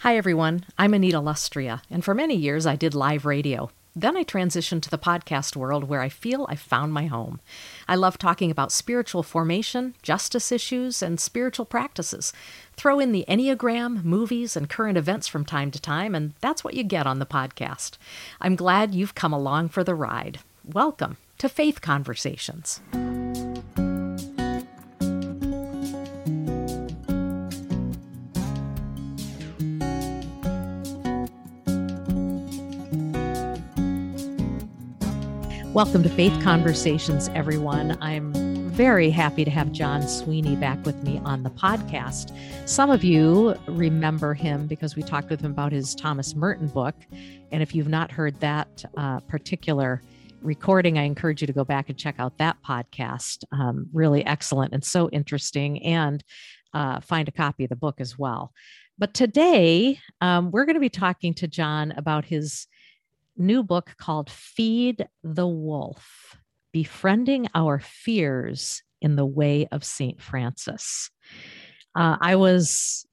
Hi, everyone. I'm Anita Lustrea, and for many years I did live radio. Then I transitioned to the podcast world where I feel I found my home. I love talking about spiritual formation, justice issues, and spiritual practices. Throw in the Enneagram, movies, and current events from time to time, and that's what you get on the podcast. I'm glad you've come along for the ride. Welcome to Faith Conversations. Welcome to Faith Conversations, everyone. I'm very happy to have Jon Sweeney back with me on the podcast. Some of you remember him because we talked with him about his Thomas Merton book. And if you've not heard that uh, particular recording, I encourage you to go back and check out that podcast. Um, really excellent and so interesting, and uh, find a copy of the book as well. But today, um, we're going to be talking to Jon about his new book called Feed the Wolf Befriending Our Fears in the Way of St. Francis. Uh, I was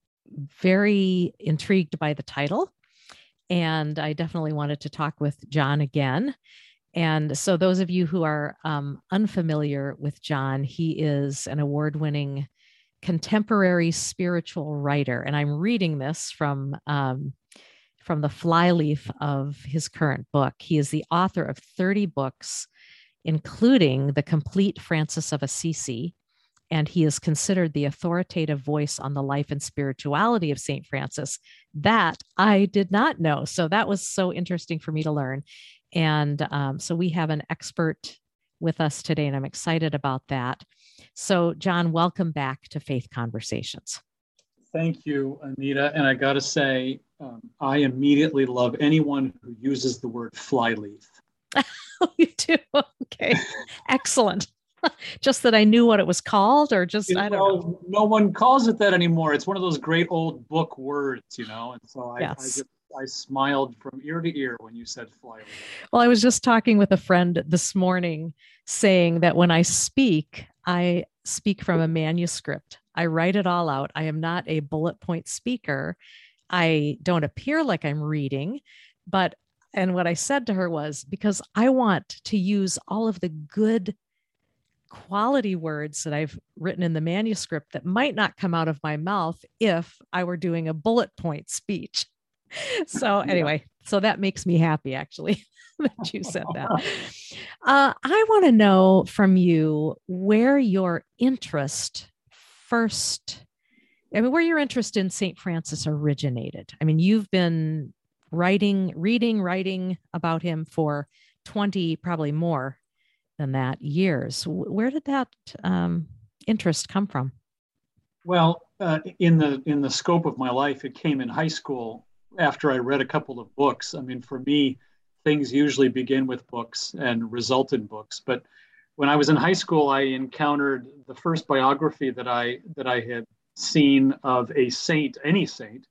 very intrigued by the title, and I definitely wanted to talk with Jon again. And so, those of you who are um, unfamiliar with Jon, he is an award winning contemporary spiritual writer. And I'm reading this from um, from the flyleaf of his current book. He is the author of 30 books, including The Complete Francis of Assisi, and he is considered the authoritative voice on the life and spirituality of St. Francis. That I did not know. So that was so interesting for me to learn. And um, so we have an expert with us today, and I'm excited about that. So, Jon, welcome back to Faith Conversations. Thank you, Anita. And I got to say, um, I immediately love anyone who uses the word flyleaf. oh, you do? Okay. Excellent. just that I knew what it was called, or just, I don't know, know, No one calls it that anymore. It's one of those great old book words, you know? And so I, yes. I just, I smiled from ear to ear when you said flyleaf. Well, I was just talking with a friend this morning saying that when I speak, I speak from a manuscript. I write it all out. I am not a bullet point speaker. I don't appear like I'm reading, but and what I said to her was because I want to use all of the good quality words that I've written in the manuscript that might not come out of my mouth if I were doing a bullet point speech. So, anyway, so that makes me happy actually that you said that. Uh, I want to know from you where your interest first I mean, where your interest in St. Francis originated. I mean, you've been writing, reading, writing about him for 20, probably more than that years. Where did that um, interest come from? Well, uh, in the in the scope of my life, it came in high school after I read a couple of books. I mean, for me, things usually begin with books and result in books. But when I was in high school, I encountered the first biography that I that I had seen of a saint, any saint,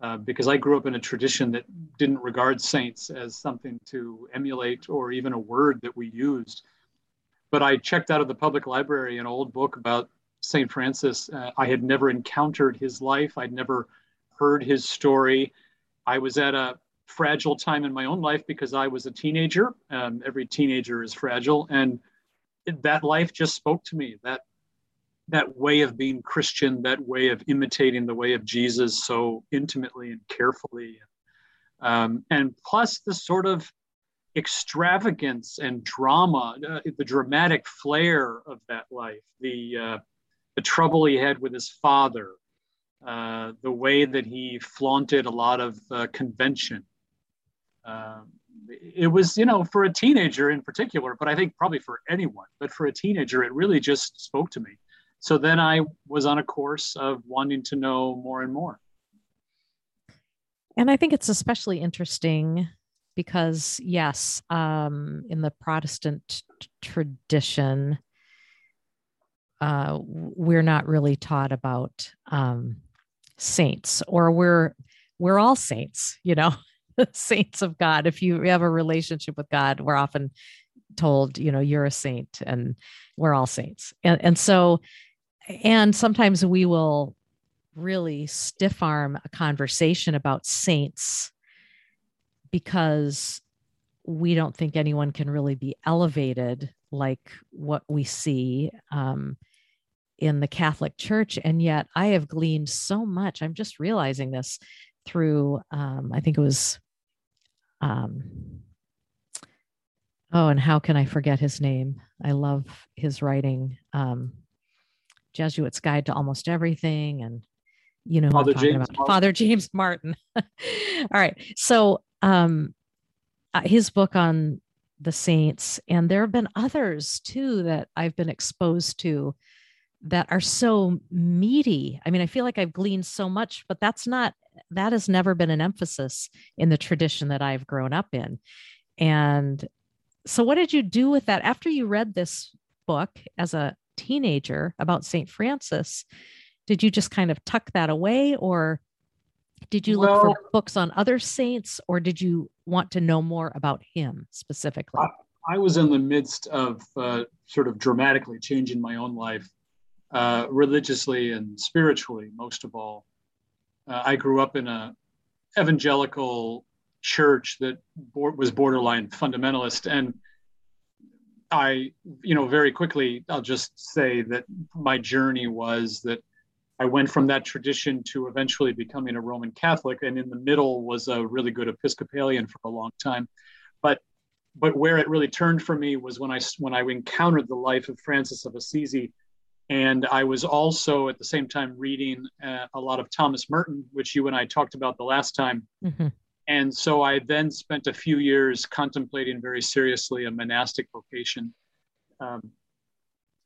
uh, because I grew up in a tradition that didn't regard saints as something to emulate or even a word that we used. But I checked out of the public library an old book about St. Francis. Uh, I had never encountered his life, I'd never heard his story. I was at a fragile time in my own life because I was a teenager. Um, every teenager is fragile. And that life just spoke to me. That that way of being Christian, that way of imitating the way of Jesus so intimately and carefully. Um, and plus the sort of extravagance and drama, uh, the dramatic flair of that life, the, uh, the trouble he had with his father, uh, the way that he flaunted a lot of uh, convention. Um, it was, you know, for a teenager in particular, but I think probably for anyone, but for a teenager, it really just spoke to me so then I was on a course of wanting to know more and more. And I think it's especially interesting because, yes, um, in the Protestant t- tradition, uh, we're not really taught about um, saints, or we're we're all saints, you know, saints of God. If you have a relationship with God, we're often told, you know, you're a saint, and we're all saints. And and so and sometimes we will really stiff arm a conversation about saints because we don't think anyone can really be elevated like what we see um, in the Catholic Church. And yet I have gleaned so much. I'm just realizing this through, um, I think it was, um, oh, and how can I forget his name? I love his writing, um, Jesuit's Guide to Almost Everything. And you know, Father James, Father James Martin. All right. So, um, uh, his book on the saints, and there have been others too that I've been exposed to that are so meaty. I mean, I feel like I've gleaned so much, but that's not, that has never been an emphasis in the tradition that I've grown up in. And so, what did you do with that after you read this book as a teenager about St. Francis? Did you just kind of tuck that away, or did you look well, for books on other saints, or did you want to know more about him specifically? I, I was in the midst of uh, sort of dramatically changing my own life, uh, religiously and spiritually, most of all. Uh, I grew up in a evangelical church that was borderline fundamentalist, and I, you know, very quickly, I'll just say that my journey was that I went from that tradition to eventually becoming a Roman Catholic, and in the middle was a really good Episcopalian for a long time. But but where it really turned for me was when I when I encountered the life of Francis of Assisi, and I was also at the same time reading uh, a lot of Thomas Merton, which you and I talked about the last time. Mm-hmm. And so I then spent a few years contemplating very seriously a monastic vocation. Um,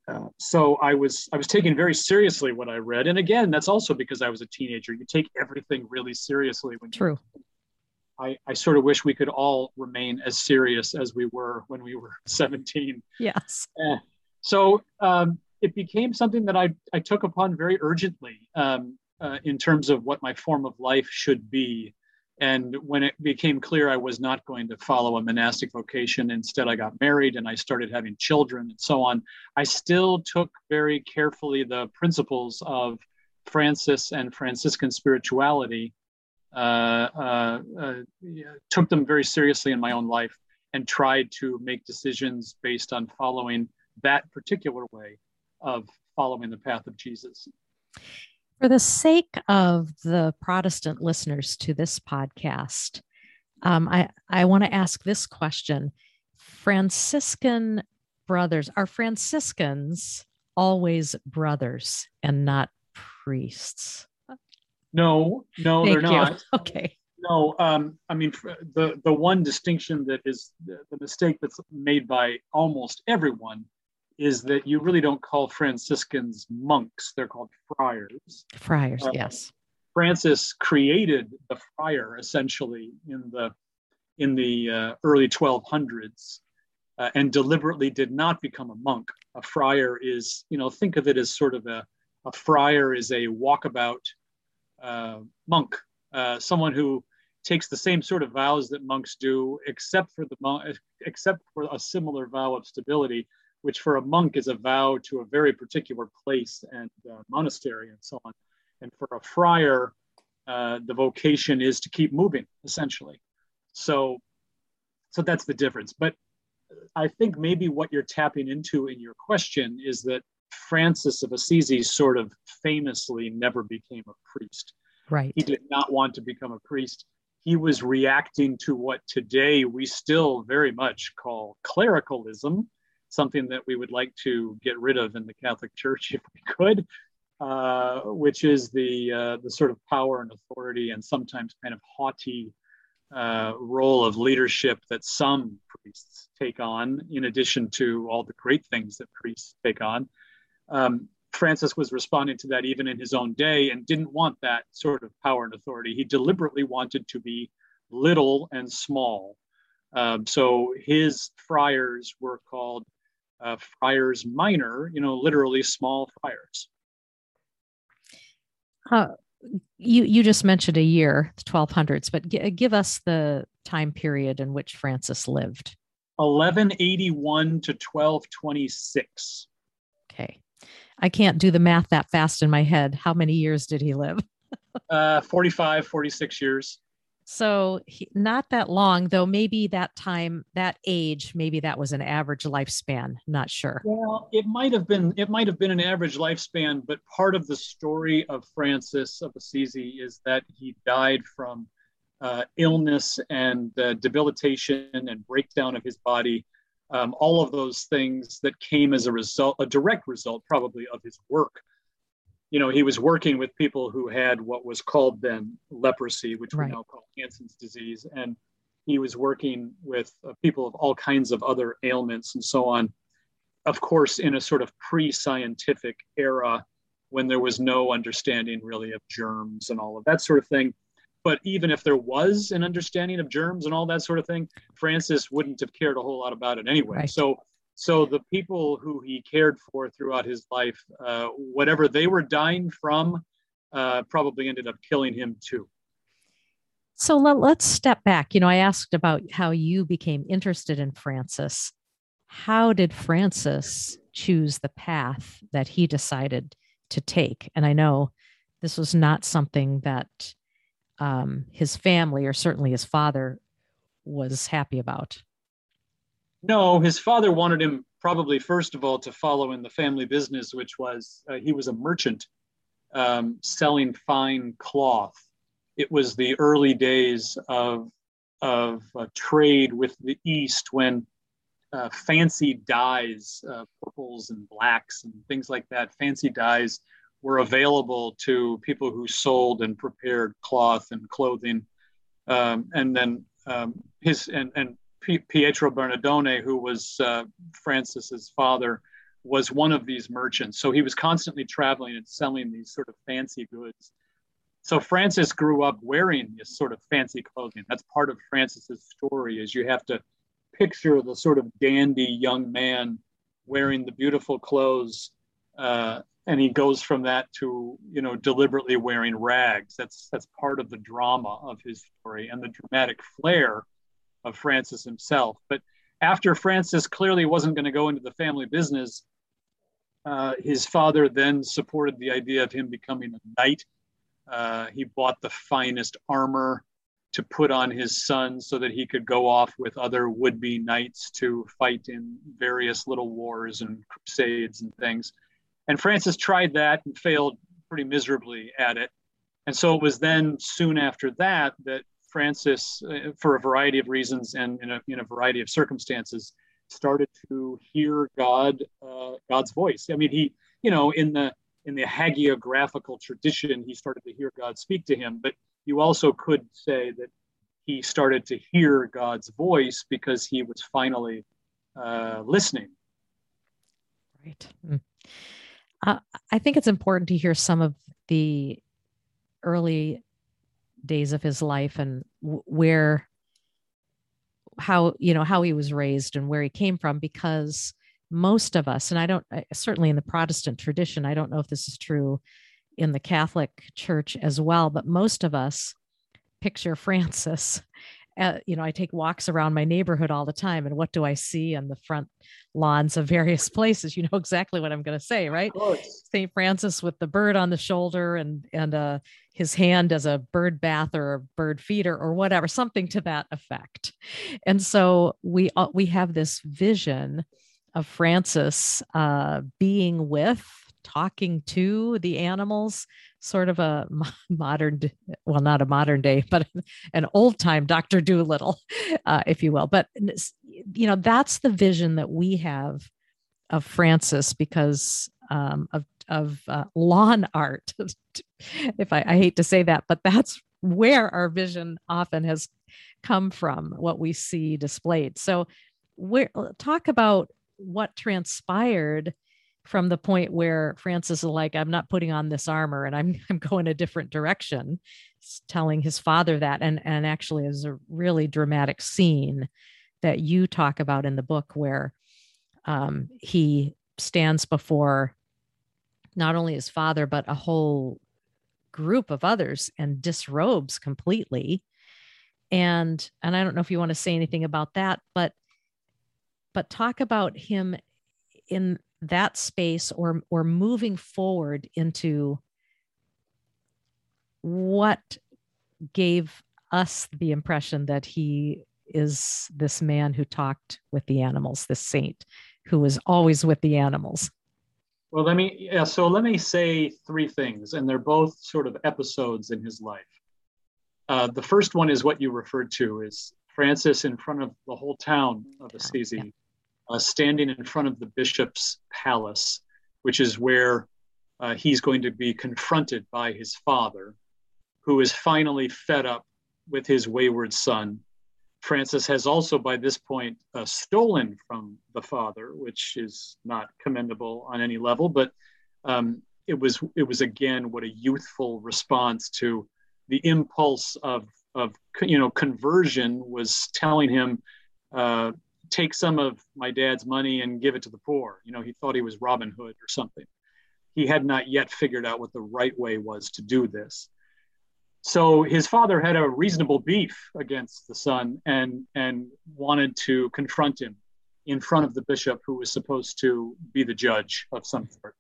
uh, so I was I was taking very seriously what I read, and again, that's also because I was a teenager. You take everything really seriously when true. I, I sort of wish we could all remain as serious as we were when we were 17. Yes. Uh, so um, it became something that I, I took upon very urgently um, uh, in terms of what my form of life should be. And when it became clear I was not going to follow a monastic vocation, instead I got married and I started having children and so on, I still took very carefully the principles of Francis and Franciscan spirituality, uh, uh, uh, took them very seriously in my own life and tried to make decisions based on following that particular way of following the path of Jesus. For the sake of the Protestant listeners to this podcast, um, I, I want to ask this question Franciscan brothers, are Franciscans always brothers and not priests? No, no, Thank they're you. not. Okay. No, um, I mean the the one distinction that is the, the mistake that's made by almost everyone is that you really don't call Franciscans monks; they're called friars. Friars, uh, yes. Francis created the friar essentially in the in the uh, early 1200s, uh, and deliberately did not become a monk. A friar is, you know, think of it as sort of a a friar is a walkabout uh, monk, uh, someone who takes the same sort of vows that monks do, except for the monk, except for a similar vow of stability which for a monk is a vow to a very particular place and uh, monastery and so on. And for a friar, uh, the vocation is to keep moving, essentially. So, so that's the difference. But I think maybe what you're tapping into in your question is that Francis of Assisi sort of famously never became a priest. Right. He did not want to become a priest. He was reacting to what today we still very much call clericalism, something that we would like to get rid of in the Catholic Church if we could, uh, which is the uh, the sort of power and authority and sometimes kind of haughty uh, role of leadership that some priests take on, in addition to all the great things that priests take on. Um, Francis was responding to that even in his own day and didn't want that sort of power and authority. He deliberately wanted to be little and small. Um, so his friars were called uh, friars minor, you know, literally small friars. Uh, you you just mentioned a year, the 1200s, but g- give us the time period in which Francis lived. 1181 to 1226. Okay. I can't do the math that fast in my head. How many years did he live? uh, 45, 46 years. So he, not that long, though. Maybe that time, that age, maybe that was an average lifespan. Not sure. Well, it might have been. It might have been an average lifespan, but part of the story of Francis of Assisi is that he died from uh, illness and uh, debilitation and breakdown of his body. Um, all of those things that came as a result, a direct result, probably of his work you know, he was working with people who had what was called then leprosy, which right. we now call Hansen's disease. And he was working with uh, people of all kinds of other ailments and so on. Of course, in a sort of pre scientific era when there was no understanding really of germs and all of that sort of thing. But even if there was an understanding of germs and all that sort of thing, Francis wouldn't have cared a whole lot about it anyway. Right. So so the people who he cared for throughout his life, uh, whatever they were dying from, uh, probably ended up killing him too. So let, let's step back. You know, I asked about how you became interested in Francis. How did Francis choose the path that he decided to take? And I know this was not something that um, his family, or certainly his father, was happy about. No, his father wanted him probably first of all to follow in the family business, which was uh, he was a merchant um, selling fine cloth. It was the early days of of uh, trade with the East when uh, fancy dyes, uh, purples and blacks and things like that, fancy dyes were available to people who sold and prepared cloth and clothing. Um, and then um, his and, and Pietro Bernardone, who was uh, Francis's father, was one of these merchants. So he was constantly traveling and selling these sort of fancy goods. So Francis grew up wearing this sort of fancy clothing. That's part of Francis's story. Is you have to picture the sort of dandy young man wearing the beautiful clothes, uh, and he goes from that to you know deliberately wearing rags. That's that's part of the drama of his story and the dramatic flair of Francis himself. But after Francis clearly wasn't going to go into the family business, uh, his father then supported the idea of him becoming a knight. Uh, he bought the finest armor to put on his son so that he could go off with other would be knights to fight in various little wars and crusades and things. And Francis tried that and failed pretty miserably at it. And so it was then soon after that that Francis, uh, for a variety of reasons and in a, in a, variety of circumstances, started to hear God, uh, God's voice. I mean, he, you know, in the in the hagiographical tradition, he started to hear God speak to him. But you also could say that he started to hear God's voice because he was finally uh, listening. Right. Mm. Uh, I think it's important to hear some of the early days of his life and where how you know how he was raised and where he came from because most of us and i don't certainly in the protestant tradition i don't know if this is true in the catholic church as well but most of us picture francis uh, you know, I take walks around my neighborhood all the time, and what do I see on the front lawns of various places? You know exactly what I'm going to say, right? St. Francis with the bird on the shoulder and and uh, his hand as a bird bath or a bird feeder or whatever, something to that effect. And so we uh, we have this vision of Francis uh, being with, talking to the animals, sort of a modern, well, not a modern day, but an old time Dr. Dolittle, uh, if you will. But, you know, that's the vision that we have of Francis because um, of, of uh, lawn art. if I, I hate to say that, but that's where our vision often has come from, what we see displayed. So, where talk about what transpired from the point where Francis is like, I'm not putting on this armor and I'm I'm going a different direction, telling his father that. And and actually is a really dramatic scene that you talk about in the book where um, he stands before not only his father, but a whole group of others and disrobes completely. And and I don't know if you want to say anything about that, but but talk about him in that space or or moving forward into what gave us the impression that he is this man who talked with the animals, this saint who was always with the animals. Well, let me yeah, so let me say three things, and they're both sort of episodes in his life. Uh, the first one is what you referred to is Francis in front of the whole town of Assisi, yeah. Uh, standing in front of the bishop's palace, which is where uh, he's going to be confronted by his father, who is finally fed up with his wayward son. Francis has also, by this point, uh, stolen from the father, which is not commendable on any level. But um, it was it was again what a youthful response to the impulse of of you know conversion was telling him uh, take some of my dad's money and give it to the poor. You know, he thought he was Robin Hood or something. He had not yet figured out what the right way was to do this so his father had a reasonable beef against the son and and wanted to confront him in front of the bishop who was supposed to be the judge of some sort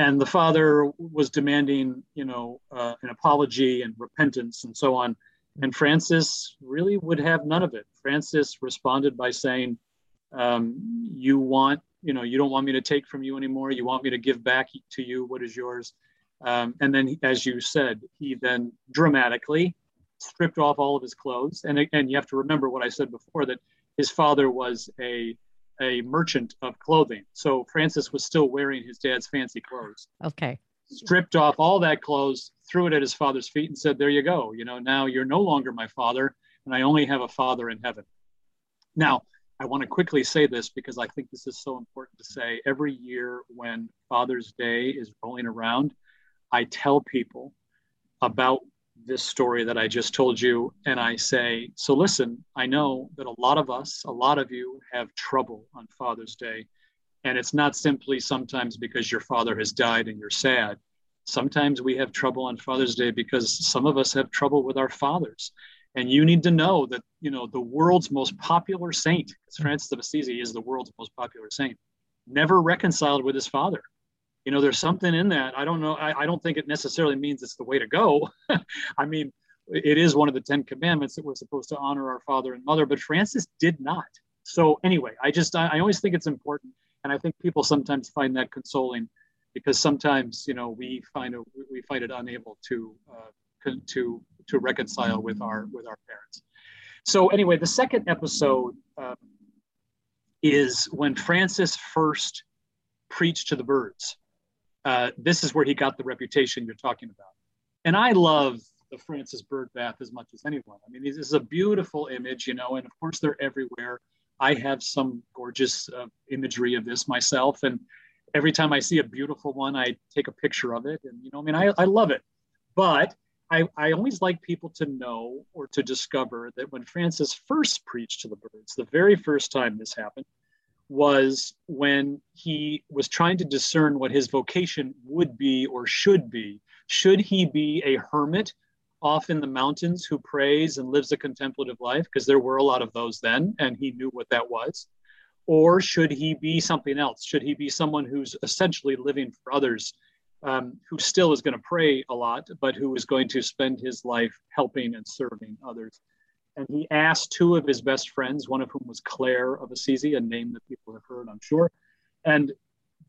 and the father was demanding you know uh, an apology and repentance and so on and francis really would have none of it francis responded by saying um, you want you know you don't want me to take from you anymore you want me to give back to you what is yours um, and then, as you said, he then dramatically stripped off all of his clothes. And, and you have to remember what I said before that his father was a, a merchant of clothing. So Francis was still wearing his dad's fancy clothes. Okay. Stripped off all that clothes, threw it at his father's feet, and said, There you go. You know, now you're no longer my father, and I only have a father in heaven. Now, I want to quickly say this because I think this is so important to say. Every year when Father's Day is rolling around, I tell people about this story that I just told you, and I say, So listen, I know that a lot of us, a lot of you have trouble on Father's Day. And it's not simply sometimes because your father has died and you're sad. Sometimes we have trouble on Father's Day because some of us have trouble with our fathers. And you need to know that, you know, the world's most popular saint, hmm. Francis of Assisi is the world's most popular saint, never reconciled with his father. You know there's something in that. I don't know. I, I don't think it necessarily means it's the way to go. I mean it is one of the 10 commandments that we're supposed to honor our father and mother but francis did not. So anyway i just i, I always think it's important and i think people sometimes find that consoling because sometimes you know we find a, we find it unable to uh, to to reconcile with our with our parents so anyway the second episode um, is when francis first preached to the birds uh, this is where he got the reputation you're talking about. And I love the Francis bird bath as much as anyone. I mean, this is a beautiful image, you know, and of course they're everywhere. I have some gorgeous uh, imagery of this myself. And every time I see a beautiful one, I take a picture of it. And, you know, I mean, I, I love it. But I, I always like people to know or to discover that when Francis first preached to the birds, the very first time this happened, was when he was trying to discern what his vocation would be or should be. Should he be a hermit off in the mountains who prays and lives a contemplative life? Because there were a lot of those then, and he knew what that was. Or should he be something else? Should he be someone who's essentially living for others, um, who still is going to pray a lot, but who is going to spend his life helping and serving others? and he asked two of his best friends, one of whom was Clare of Assisi, a name that people have heard, I'm sure. And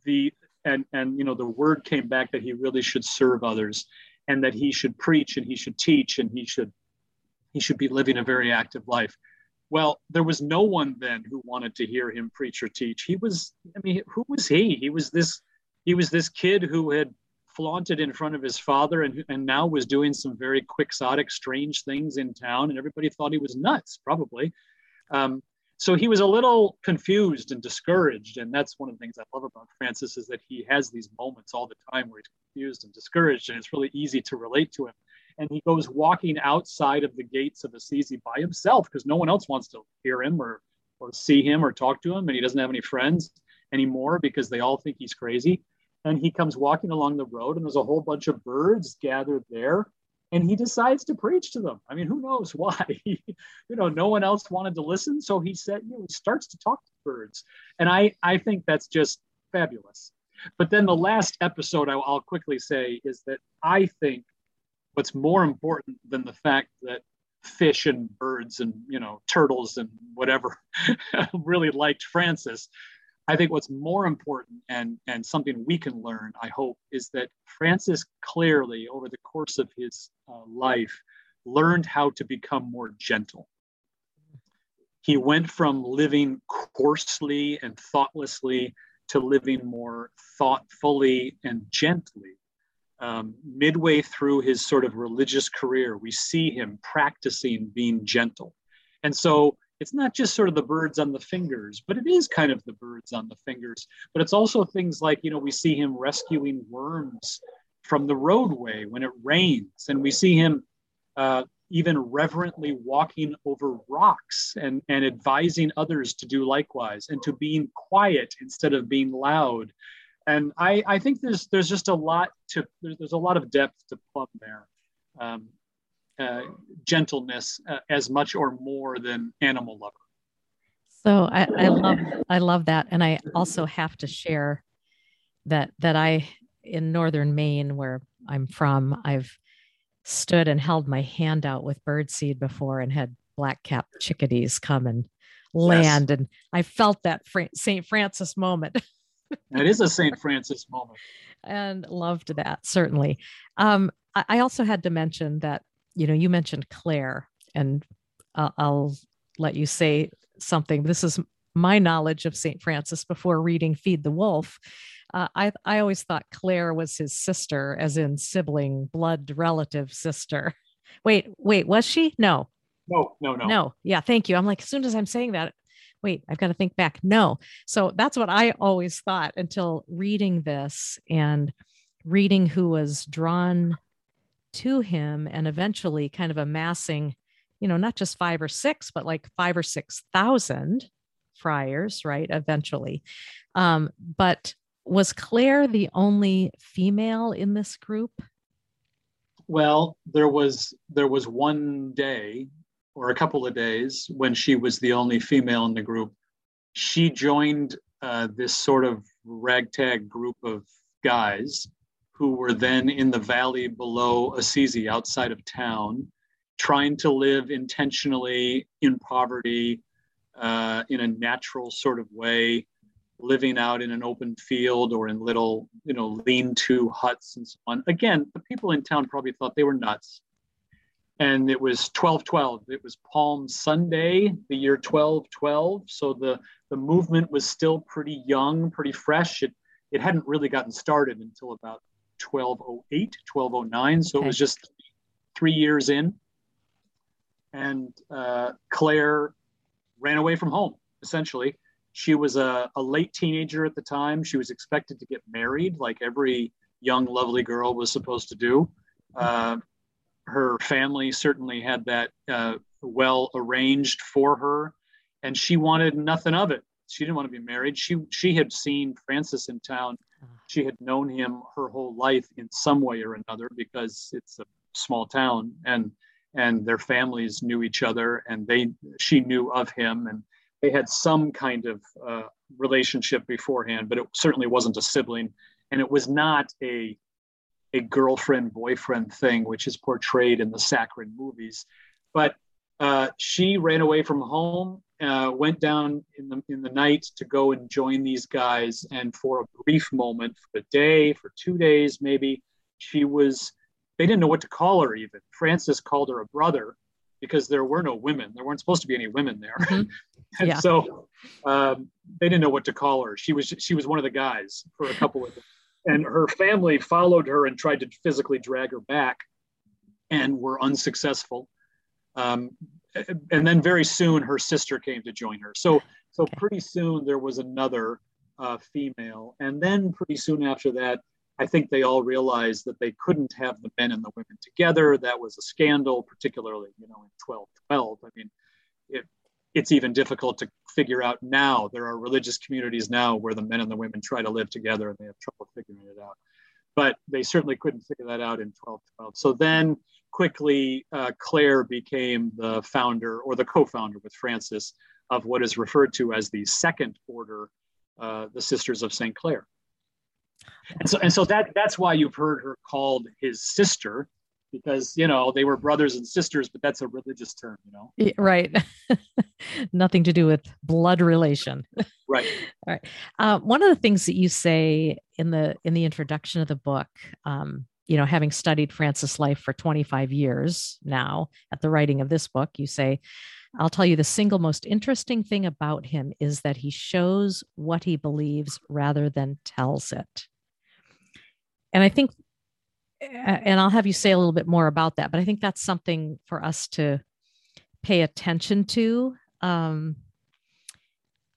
the and and you know the word came back that he really should serve others, and that he should preach and he should teach and he should he should be living a very active life. Well, there was no one then who wanted to hear him preach or teach. He was, I mean, who was he? He was this he was this kid who had flaunted in front of his father and, and now was doing some very quixotic, strange things in town. And everybody thought he was nuts, probably. Um, so he was a little confused and discouraged. And that's one of the things I love about Francis is that he has these moments all the time where he's confused and discouraged. And it's really easy to relate to him. And he goes walking outside of the gates of Assisi by himself because no one else wants to hear him or, or see him or talk to him. And he doesn't have any friends anymore because they all think he's crazy and he comes walking along the road and there's a whole bunch of birds gathered there and he decides to preach to them i mean who knows why you know no one else wanted to listen so he said you know he starts to talk to birds and i i think that's just fabulous. But then the last episode I'll, I'll quickly say is that I think what's more important than the fact that fish and birds and you know turtles and whatever really liked Francis. I think what's more important and and something we can learn, I hope, is that Francis clearly over the course of his uh, life learned how to become more gentle. He went from living coarsely and thoughtlessly to living more thoughtfully and gently um, midway through his sort of religious career, we see him practicing being gentle. And so it's not just sort of the birds on the fingers, but it is kind of the birds on the fingers. But it's also things like, you know, we see him rescuing worms from the roadway when it rains, and we see him uh, even reverently walking over rocks and, and advising others to do likewise and to being quiet instead of being loud and I, I think there's there's just a lot to there's, a lot of depth to plumb there. Um, uh, gentleness uh, as much or more than animal lover. So I, I love I love that, and I also have to share that that I in northern Maine, where I'm from, I've stood and held my hand out with birdseed before and had black-capped chickadees come and land, yes. and I felt that St. Francis moment. That is a St. Francis moment. And loved that, certainly. Um, I also had to mention that, you know, you mentioned Clare, and uh, I'll let you say something. This is my knowledge of St. Francis before reading Feed the Wolf. Uh, I, I always thought Clare was his sister, as in sibling, blood relative sister. Wait, wait, was she? No. No, no, no. No. Yeah, thank you. I'm like, as soon as I'm saying that, wait, I've got to think back. No. So that's what I always thought until reading this and reading who was drawn to him and eventually kind of amassing, you know, not just five or six, but like five or 6,000 friars, right? Eventually. Um, but was Clare the only female in this group? Well, there was there was one day or a couple of days when she was the only female in the group. She joined uh, this sort of ragtag group of guys who were then in the valley below Assisi, outside of town, trying to live intentionally in poverty uh, in a natural sort of way, living out in an open field or in little, you know, lean-to huts and so on. Again, the people in town probably thought they were nuts and it was 1212 it was palm sunday the year 1212 so the the movement was still pretty young pretty fresh. It it hadn't really gotten started until about 1208 1209 so okay. it was just three years in. And uh, clare ran away from home essentially. She was a, a late teenager at the time. She was expected to get married like every young lovely girl was supposed to do. Uh, her family certainly had that uh, well arranged for her, and she wanted nothing of it. She didn't want to be married. She she had seen Francis in town. She had known him her whole life in some way or another because it's a small town, and and their families knew each other, and they she knew of him, and they had some kind of uh, relationship beforehand, but it certainly wasn't a sibling, and it was not a a girlfriend boyfriend thing, which is portrayed in the saccharine movies. But uh, she ran away from home, uh, went down in the in the night to go and join these guys, and for a brief moment, for a day, for two days maybe, she was. They didn't know what to call her. Even Francis called her a brother because there were no women. There weren't supposed to be any women there, mm-hmm. and yeah. so um, they didn't know what to call her. She was she was one of the guys for a couple of and her family followed her and tried to physically drag her back and were unsuccessful. Um, and then very soon her sister came to join her. So so pretty soon there was another uh, female. And then pretty soon after that i think they all realized that they couldn't have the men and the women together. That was a scandal particularly you know in 1212 i mean it's even difficult to figure out now. There are religious communities now where the men and the women try to live together and they have trouble figuring it out. But they certainly couldn't figure that out in 1212. So then quickly, uh, Clare became the founder or the co founder with Francis of what is referred to as the Second Order uh, the Sisters of St. Clare. And so, and so that that's why you've heard her called his sister, because you know they were brothers and sisters, but that's a religious term, you know. Right. Nothing to do with blood relation. Right. All right. Uh, one of the things that you say in the in the introduction of the book, um, you know, having studied Francis' life for 25 years now, at the writing of this book, you say, I'll tell you the single most interesting thing about him is that he shows what he believes rather than tells it. And I think, and I'll have you say a little bit more about that, but I think that's something for us to pay attention to. Um,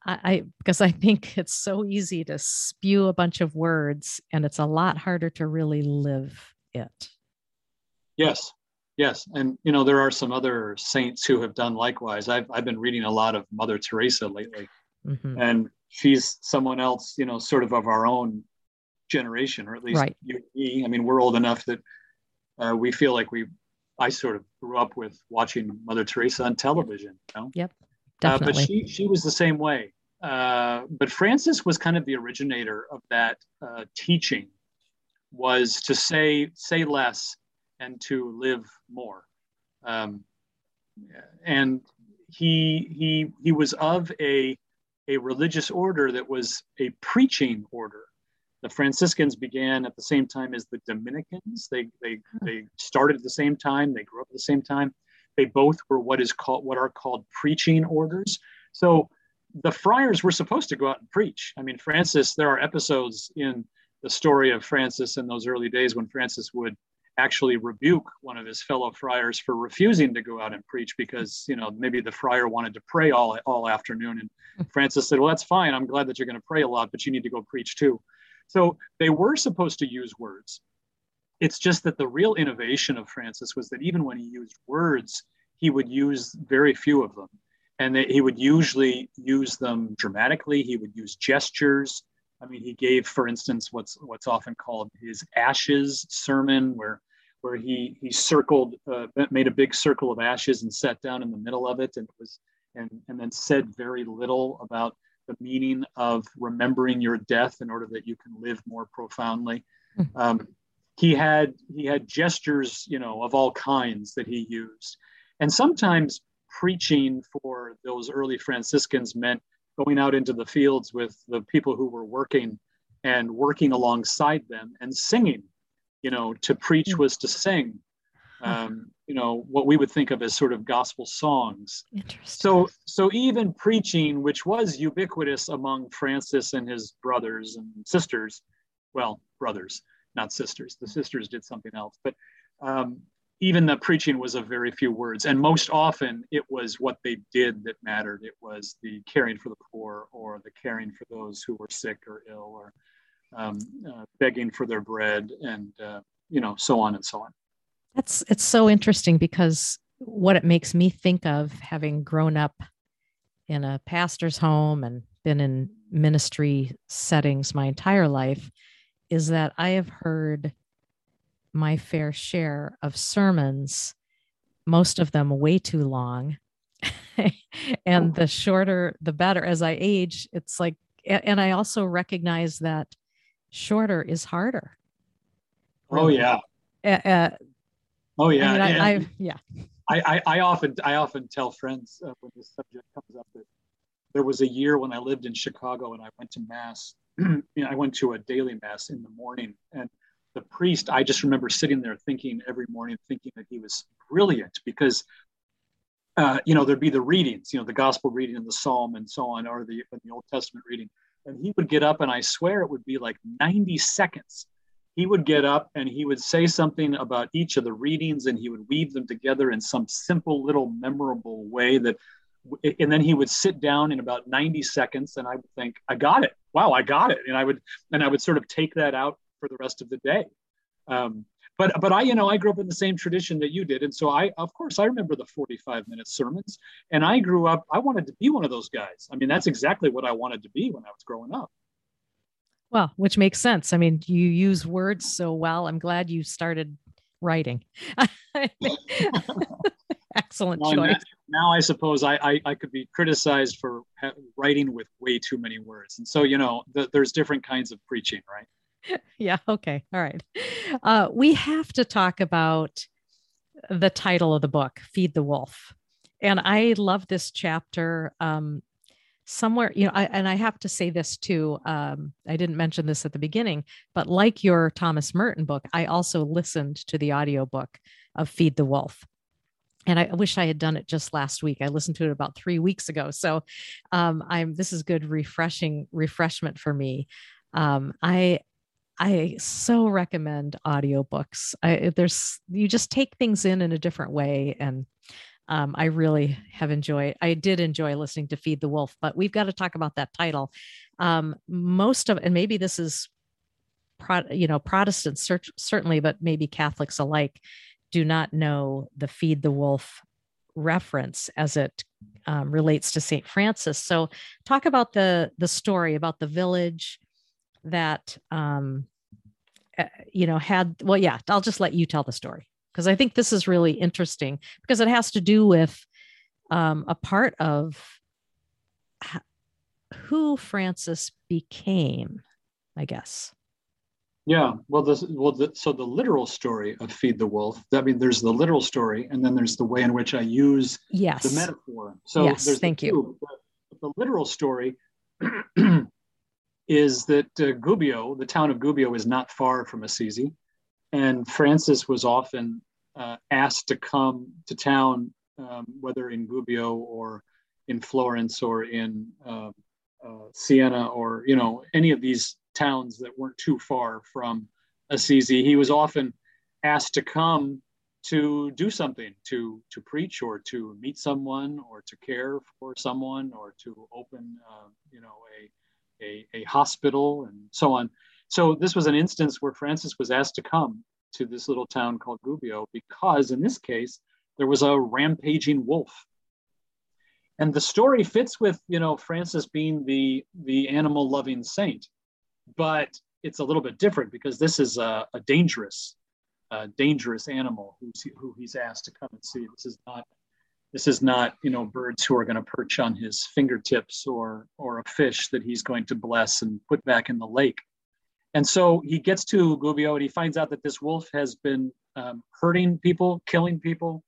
I, I because I think it's so easy to spew a bunch of words, and it's a lot harder to really live it. Yes, yes, and you know there are some other saints who have done likewise. I've I've been reading a lot of Mother Teresa lately, mm-hmm. and she's someone else, you know, sort of of our own generation, or at least right. you me. I mean, we're old enough that uh, we feel like we. I sort of grew up with watching Mother Teresa on television. You know? Yep, definitely. Uh, but she she was the same way. Uh, but Francis was kind of the originator of that uh, teaching, was to say say less and to live more. Um, and he he he was of a a religious order that was a preaching order the Franciscans began at the same time as the Dominicans. They, they, they started at the same time, they grew up at the same time. They both were what is called what are called preaching orders. So the friars were supposed to go out and preach. I mean, Francis, there are episodes in the story of Francis in those early days when Francis would actually rebuke one of his fellow friars for refusing to go out and preach because you know maybe the friar wanted to pray all all afternoon and hmm. Francis said well that's fine I'm glad that you're going to pray a lot but you need to go preach too so they were supposed to use words. It's just that the real innovation of Francis was that even when he used words, he would use very few of them. And they, he would usually use them dramatically. He would use gestures. I mean, he gave, for instance, what's what's often called his ashes sermon, where where he he circled, uh, made a big circle of ashes and sat down in the middle of it, and it was and and then said very little about the meaning of remembering your death in order that you can live more profoundly. Hmm. Um, he had he had gestures, you know, of all kinds that he used, and sometimes preaching for those early Franciscans meant going out into the fields with the people who were working and working alongside them and singing. You know, to preach hmm. was to sing. Um, you know what we would think of as sort of gospel songs. So so even preaching which was ubiquitous among francis and his brothers and sisters well brothers not sisters the sisters did something else but um, even the preaching was of very few words. And most often it was what they did that mattered. It was the caring for the poor or the caring for those who were sick or ill or um, uh, begging for their bread and uh, you know so on and so on that's it's so interesting because what it makes me think of having grown up in a pastor's home and been in ministry settings my entire life is that I have heard my fair share of sermons, most of them way too long. and the shorter, the better. As I age, it's like, and I also recognize that shorter is harder. Oh, yeah. Uh, Oh yeah, I mean, I, I, yeah. I, I, I, often I often tell friends uh, when this subject comes up that there was a year when I lived in Chicago and I went to mass. you know, I went to a daily mass in the morning, and the priest. I just remember sitting there thinking every morning, thinking that he was brilliant because. Uh, you know, there'd be the readings, you know, the gospel reading and the psalm and so on, or the, the Old Testament reading. And he would get up, and I swear it would be like 90 seconds he would get up and he would say something about each of the readings and he would weave them together in some simple little memorable way that and then he would sit down in about 90 seconds and i would think i got it. Wow i got it. And i would and i would sort of take that out for the rest of the day. Um, but but i you know i grew up in the same tradition that you did. And so i of course i remember the 45 minute sermons. And i grew up i wanted to be one of those guys. I mean that's exactly what i wanted to be when i was growing up well, which makes sense. I mean, you use words so well. I'm glad you started writing. Excellent well, choice. Now, I suppose I, I, I, could be criticized for writing with way too many words. And so, you know, the, there's different kinds of preaching, right? yeah. Okay. All right. Uh, we have to talk about the title of the book, Feed the Wolf. And I love this chapter. Um, somewhere, you know, I, and I have to say this too. Um, I didn't mention this at the beginning, but like your Thomas Merton book, I also listened to the audiobook of Feed the Wolf and I wish I had done it just last week. I listened to it about three weeks ago, so um, I'm. This is good, refreshing refreshment for me. Um, I I so recommend audiobooks. I, there's you just take things in in a different way, and um, I really have enjoyed. I did enjoy listening to Feed the Wolf, but we've got to talk about that title. Um, most of, and maybe this is, pro, you know, Protestants certainly, but maybe Catholics alike do not know the feed the wolf reference as it um, relates to St. Francis. So, talk about the the story about the village that um, uh, you know had. Well, yeah, I'll just let you tell the story because I think this is really interesting because it has to do with um, a part of who Francis became, I guess. Yeah, well, the, well, the, so the literal story of feed the wolf. I mean, there's the literal story, and then there's the way in which I use yes. the metaphor. So yes, there's thank you. The, the, literal story is that uh, Gubbio, the town of Gubbio, is not far from Assisi, and Francis was often uh, asked to come to town, um, whether in Gubbio or in Florence or in uh, uh Siena or you know any of these towns that weren't too far from Assisi. He was often asked to come to do something, to to preach or to meet someone or to care for someone or to open, uh, you know, a, a, a hospital and so on. So this was an instance where Francis was asked to come to this little town called Gubbio because in this case there was a rampaging wolf and the story fits with you know francis being the the animal loving saint but it's a little bit different because this is a, a dangerous, dangerous animal who's, who he's asked to come and see. This is not, this is not, you know, birds who are going to perch on his fingertips or or a fish that he's going to bless and put back in the lake. And so he gets to Gubbio and he finds out that this wolf has been um, hurting people, killing people,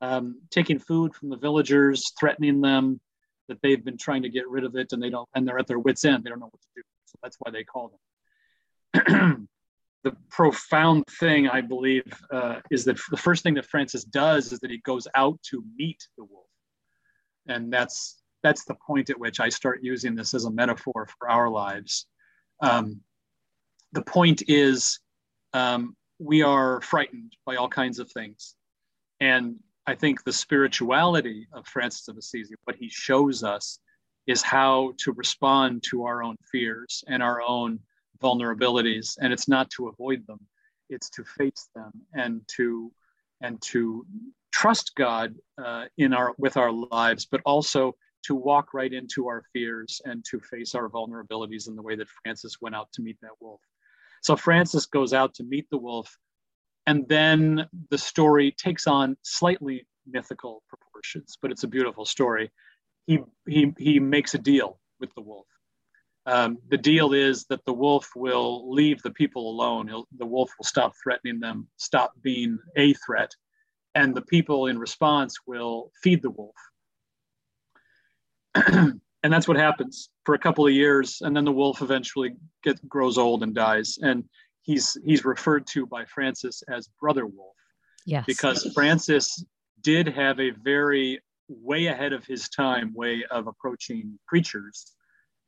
um, taking food from the villagers, threatening them that they've been trying to get rid of it and they don't, and they're at their wits' end. They don't know what to do. So that's why they call them. the profound thing, I believe, uh, is that the first thing that Francis does is that he goes out to meet the wolf. And that's that's the point at which I start using this as a metaphor for our lives. Um, the point is, um, we are frightened by all kinds of things. And I think the spirituality of Francis of Assisi, what he shows us, is how to respond to our own fears and our own vulnerabilities and it's not to avoid them it's to face them and to and to trust god uh, in our with our lives but also to walk right into our fears and to face our vulnerabilities in the way that francis went out to meet that wolf so francis goes out to meet the wolf and then the story takes on slightly mythical proportions but it's a beautiful story he he he makes a deal with the wolf. Um, the deal is that the wolf will leave the people alone. He'll, the wolf will stop threatening them, stop being a threat, and the people in response will feed the wolf. and that's what happens for a couple of years, and then the wolf eventually gets grows old and dies. And he's he's referred to by Francis as Brother Wolf, yes, because Francis did have a very way ahead of his time way of approaching creatures,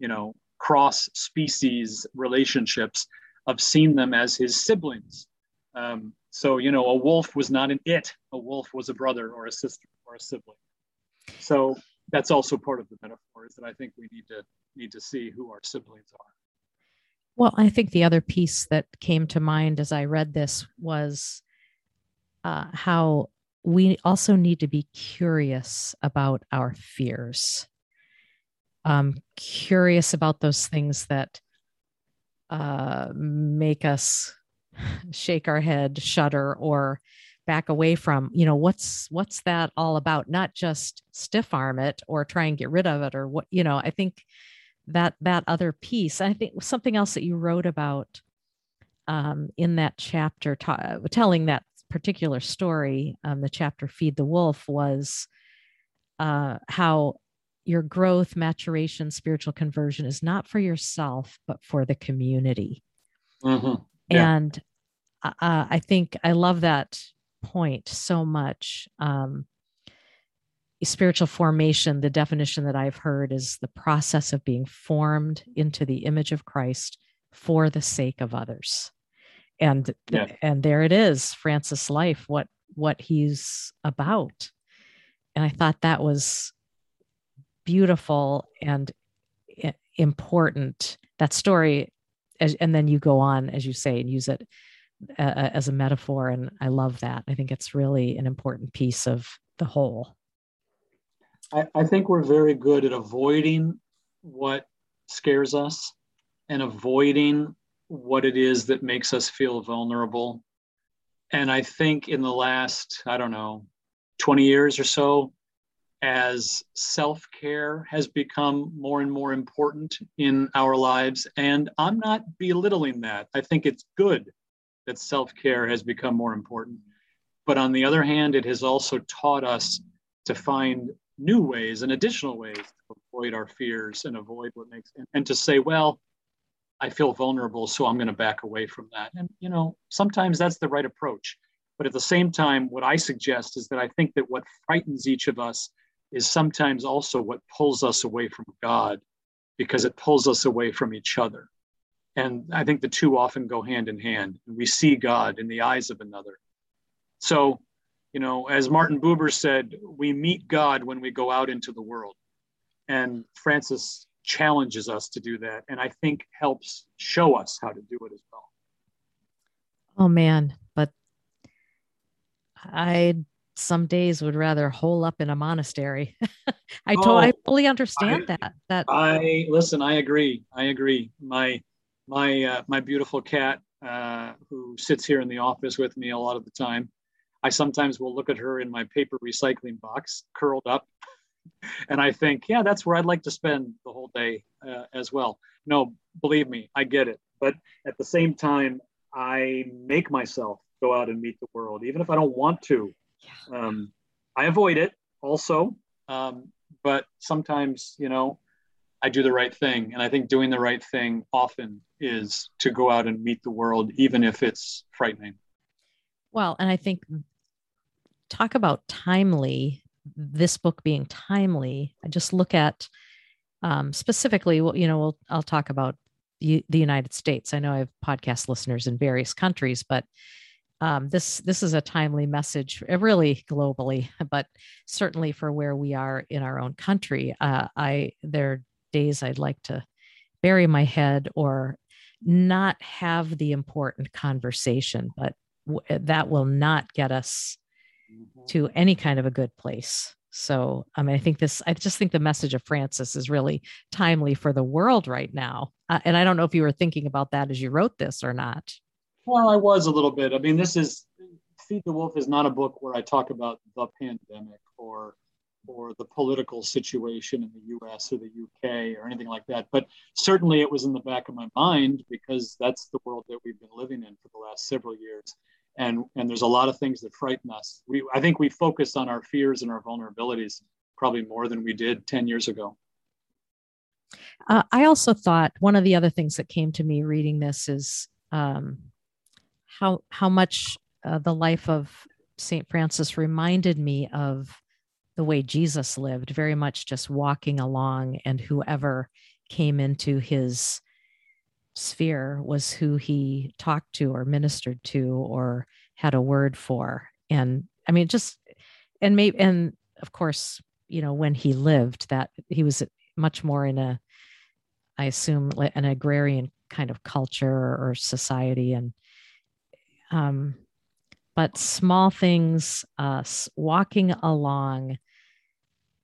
you know, cross species relationships of seeing them as his siblings. Um, so, you know, a wolf was not an it, a wolf was a brother or a sister or a sibling. So that's also part of the metaphor is that I think we need to need to see who our siblings are. Well, I think the other piece that came to mind as I read this was uh, how we also need to be curious about our fears um, curious about those things that uh, make us shake our head shudder or back away from you know what's what's that all about not just stiff arm it or try and get rid of it or what you know i think that that other piece i think something else that you wrote about um, in that chapter ta- telling that particular story um, the chapter feed the wolf was uh, how your growth maturation spiritual conversion is not for yourself but for the community mm-hmm. yeah. and uh, i think i love that point so much. Um, spiritual formation, the definition that I've heard is the process of being formed into the image of Christ for the sake of others. And yeah. and there it is, Francis' life, what what he's about. And I thought that was beautiful and important. That story, and then you go on, as you say, and use it as a metaphor and i love that. I think it's really an important piece of the whole. I, I think we're very good at avoiding what scares us and avoiding what it is that makes us feel vulnerable. And i think in the last i don't know 20 years or so as self-care has become more and more important in our lives and i'm not belittling that. I think it's good that self care has become more important. But on the other hand, it has also taught us to find new ways and additional ways to avoid our fears and avoid what makes and, and to say, well, I feel vulnerable, so I'm going to back away from that. And you know, sometimes that's the right approach. But at the same time, what I suggest is that I think that what frightens each of us is sometimes also what pulls us away from God because it pulls us away from each other. And I think the two often go hand in hand. We see God in the eyes of another. So, you know, as Martin Buber said, we meet God when we go out into the world. And Francis challenges us to do that. And I think helps show us how to do it as well. Oh, man. But I some days would rather hole up in a monastery. I, oh, I fully understand I, that. That I listen. I agree. I agree. My my uh, my beautiful cat uh, who sits here in the office with me a lot of the time. I sometimes will look at her in my paper recycling box, curled up, and I think, yeah, that's where I'd like to spend the whole day uh, as well. No, believe me, I get it. But at the same time, I make myself go out and meet the world, even if I don't want to. Um, I avoid it also, um, but sometimes, you know, I do the right thing. And I think doing the right thing often is to go out and meet the world, even if it's frightening. Well, and I think talk about timely, this book being timely. I just look at um, specifically, you know, we'll, I'll talk about the, the United States. I know I have podcast listeners in various countries, but um, this this is a timely message, uh, really globally, but certainly for where we are in our own country. Uh, I there days I'd like to bury my head or not have the important conversation, but w- eh, that will not get us mm-hmm. to any kind of a good place. So, I mean, I think this, I just think the message of Francis is really timely for the world right now. Uh, and I don't know if you were thinking about that as you wrote this or not. Well, I was a little bit. I mean, this is Feed the Wolf is not a book where I talk about the pandemic or or the political situation in the US or the UK or anything like that. But certainly it was in the back of my mind because that's the world that we've been living in for the last several years. And, and there's a lot of things that frighten us. We, I think we focus on our fears and our vulnerabilities probably more than we did 10 years ago. Uh, I also thought one of the other things that came to me reading this is um, how how much uh, the life of Saint Francis reminded me of the way Jesus lived, very much just walking along, and whoever came into his sphere was who he talked to or ministered to or had a word for. And I mean, just, and maybe, and of course, you know, when he lived, that he was much more in a, I assume, an agrarian kind of culture or society. And, um, but small things, uh, walking along,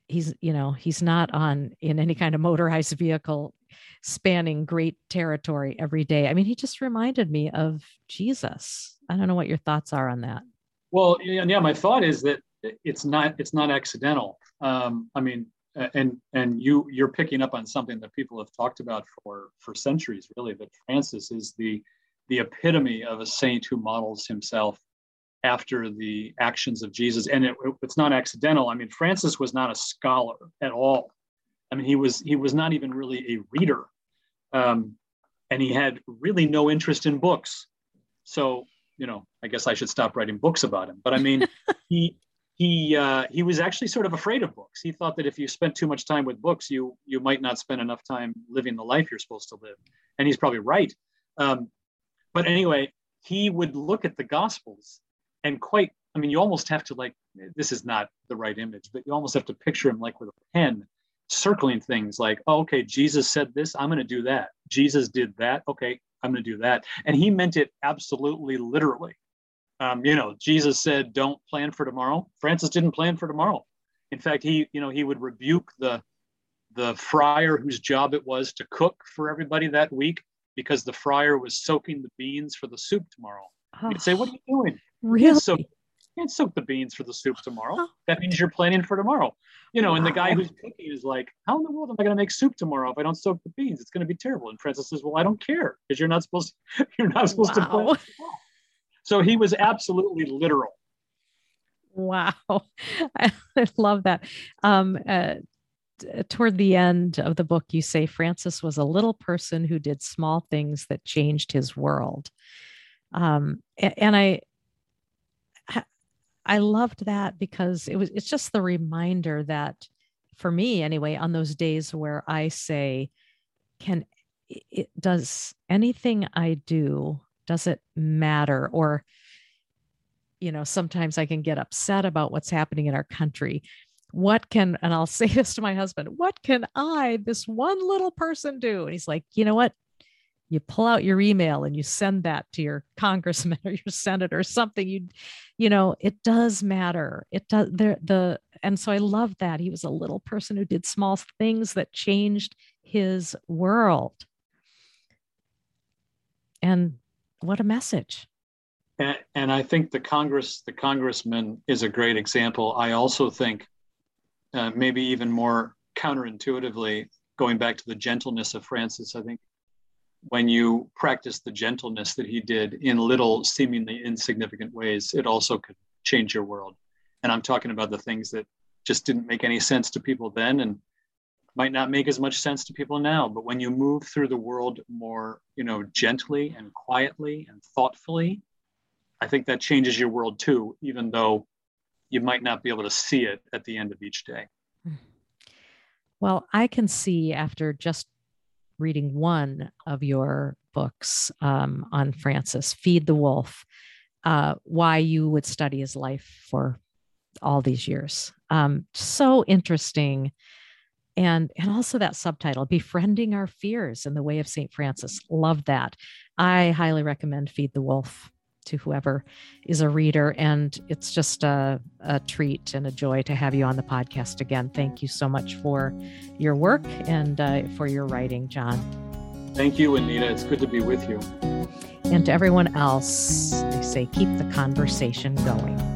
he's you know he's not on in any kind of motorized vehicle spanning great territory every day i mean he just reminded me of jesus i don't know what your thoughts are on that Well, yeah, my thought is that it's not it's not accidental. Um, I mean, and and you you're picking up on something that people have talked about for for centuries, really. That Francis is the the epitome of a saint who models himself after the actions of Jesus, and it, it's not accidental. I mean, Francis was not a scholar at all. I mean, he was he was not even really a reader, um, and he had really no interest in books. So you know, I guess I should stop writing books about him. But I mean, he he uh, he was actually sort of afraid of books. He thought that if you spent too much time with books, you you might not spend enough time living the life you're supposed to live. And he's probably right. Um, but anyway, he would look at the Gospels and quite. I mean, you almost have to like. This is not the right image, but you almost have to picture him like with a pen, circling things like, oh, okay, Jesus said this, I'm going to do that. Jesus did that. Okay, I'm going to do that. And he meant it absolutely literally. Um, you know, Jesus said, "Don't plan for tomorrow." Francis didn't plan for tomorrow. In fact, he, you know, he would rebuke the the friar whose job it was to cook for everybody that week because the friar was soaking the beans for the soup tomorrow. Oh, He'd say, "What are you doing? Really? So you can't soak the beans for the soup tomorrow. That means you're planning for tomorrow." You know, and the guy who's cooking is like, "How in the world am I going to make soup tomorrow if I don't soak the beans? It's going to be terrible." And Francis says, "Well, I don't care because you're not supposed to, you're not supposed wow. to plan." So he was absolutely literal. Wow. I love that. Um, uh, toward the end of the book, you say Francis was a little person who did small things that changed his world. Um, and I, I loved that because it was, it's just the reminder that for me anyway, on those days where I say, can it does anything I do does it matter? Or you know sometimes i can get upset about what's happening in our country. What can and i'll say this to my husband what can i this one little person do? And he's like you know what you pull out your email and you send that to your congressman or your senator or something you you know it does matter it does there the and so i love that he was a little person who did small things that changed his world and what a message. And, and I think the Congress, the congressman is a great example. I also think uh, maybe even more counterintuitively, going back to the gentleness of Francis, I think when you practice the gentleness that he did in little seemingly insignificant ways, it also could change your world. And I'm talking about the things that just didn't make any sense to people then and might not make as much sense to people now. But when you move through the world more you know gently and quietly and thoughtfully i think that changes your world too even though you might not be able to see it at the end of each day. Hmm. Well i can see after just reading one of your books um, on francis feed the wolf uh, why you would study his life for all these years. Um, so interesting. And and also that subtitle befriending our fears in the way of st francis. Love that. I highly recommend feed the wolf to whoever is a reader and it's just a, a treat and a joy to have you on the podcast again. Thank you so much for your work and uh, for your writing Jon. Thank you anita. It's good to be with you. And to everyone else they say keep the conversation going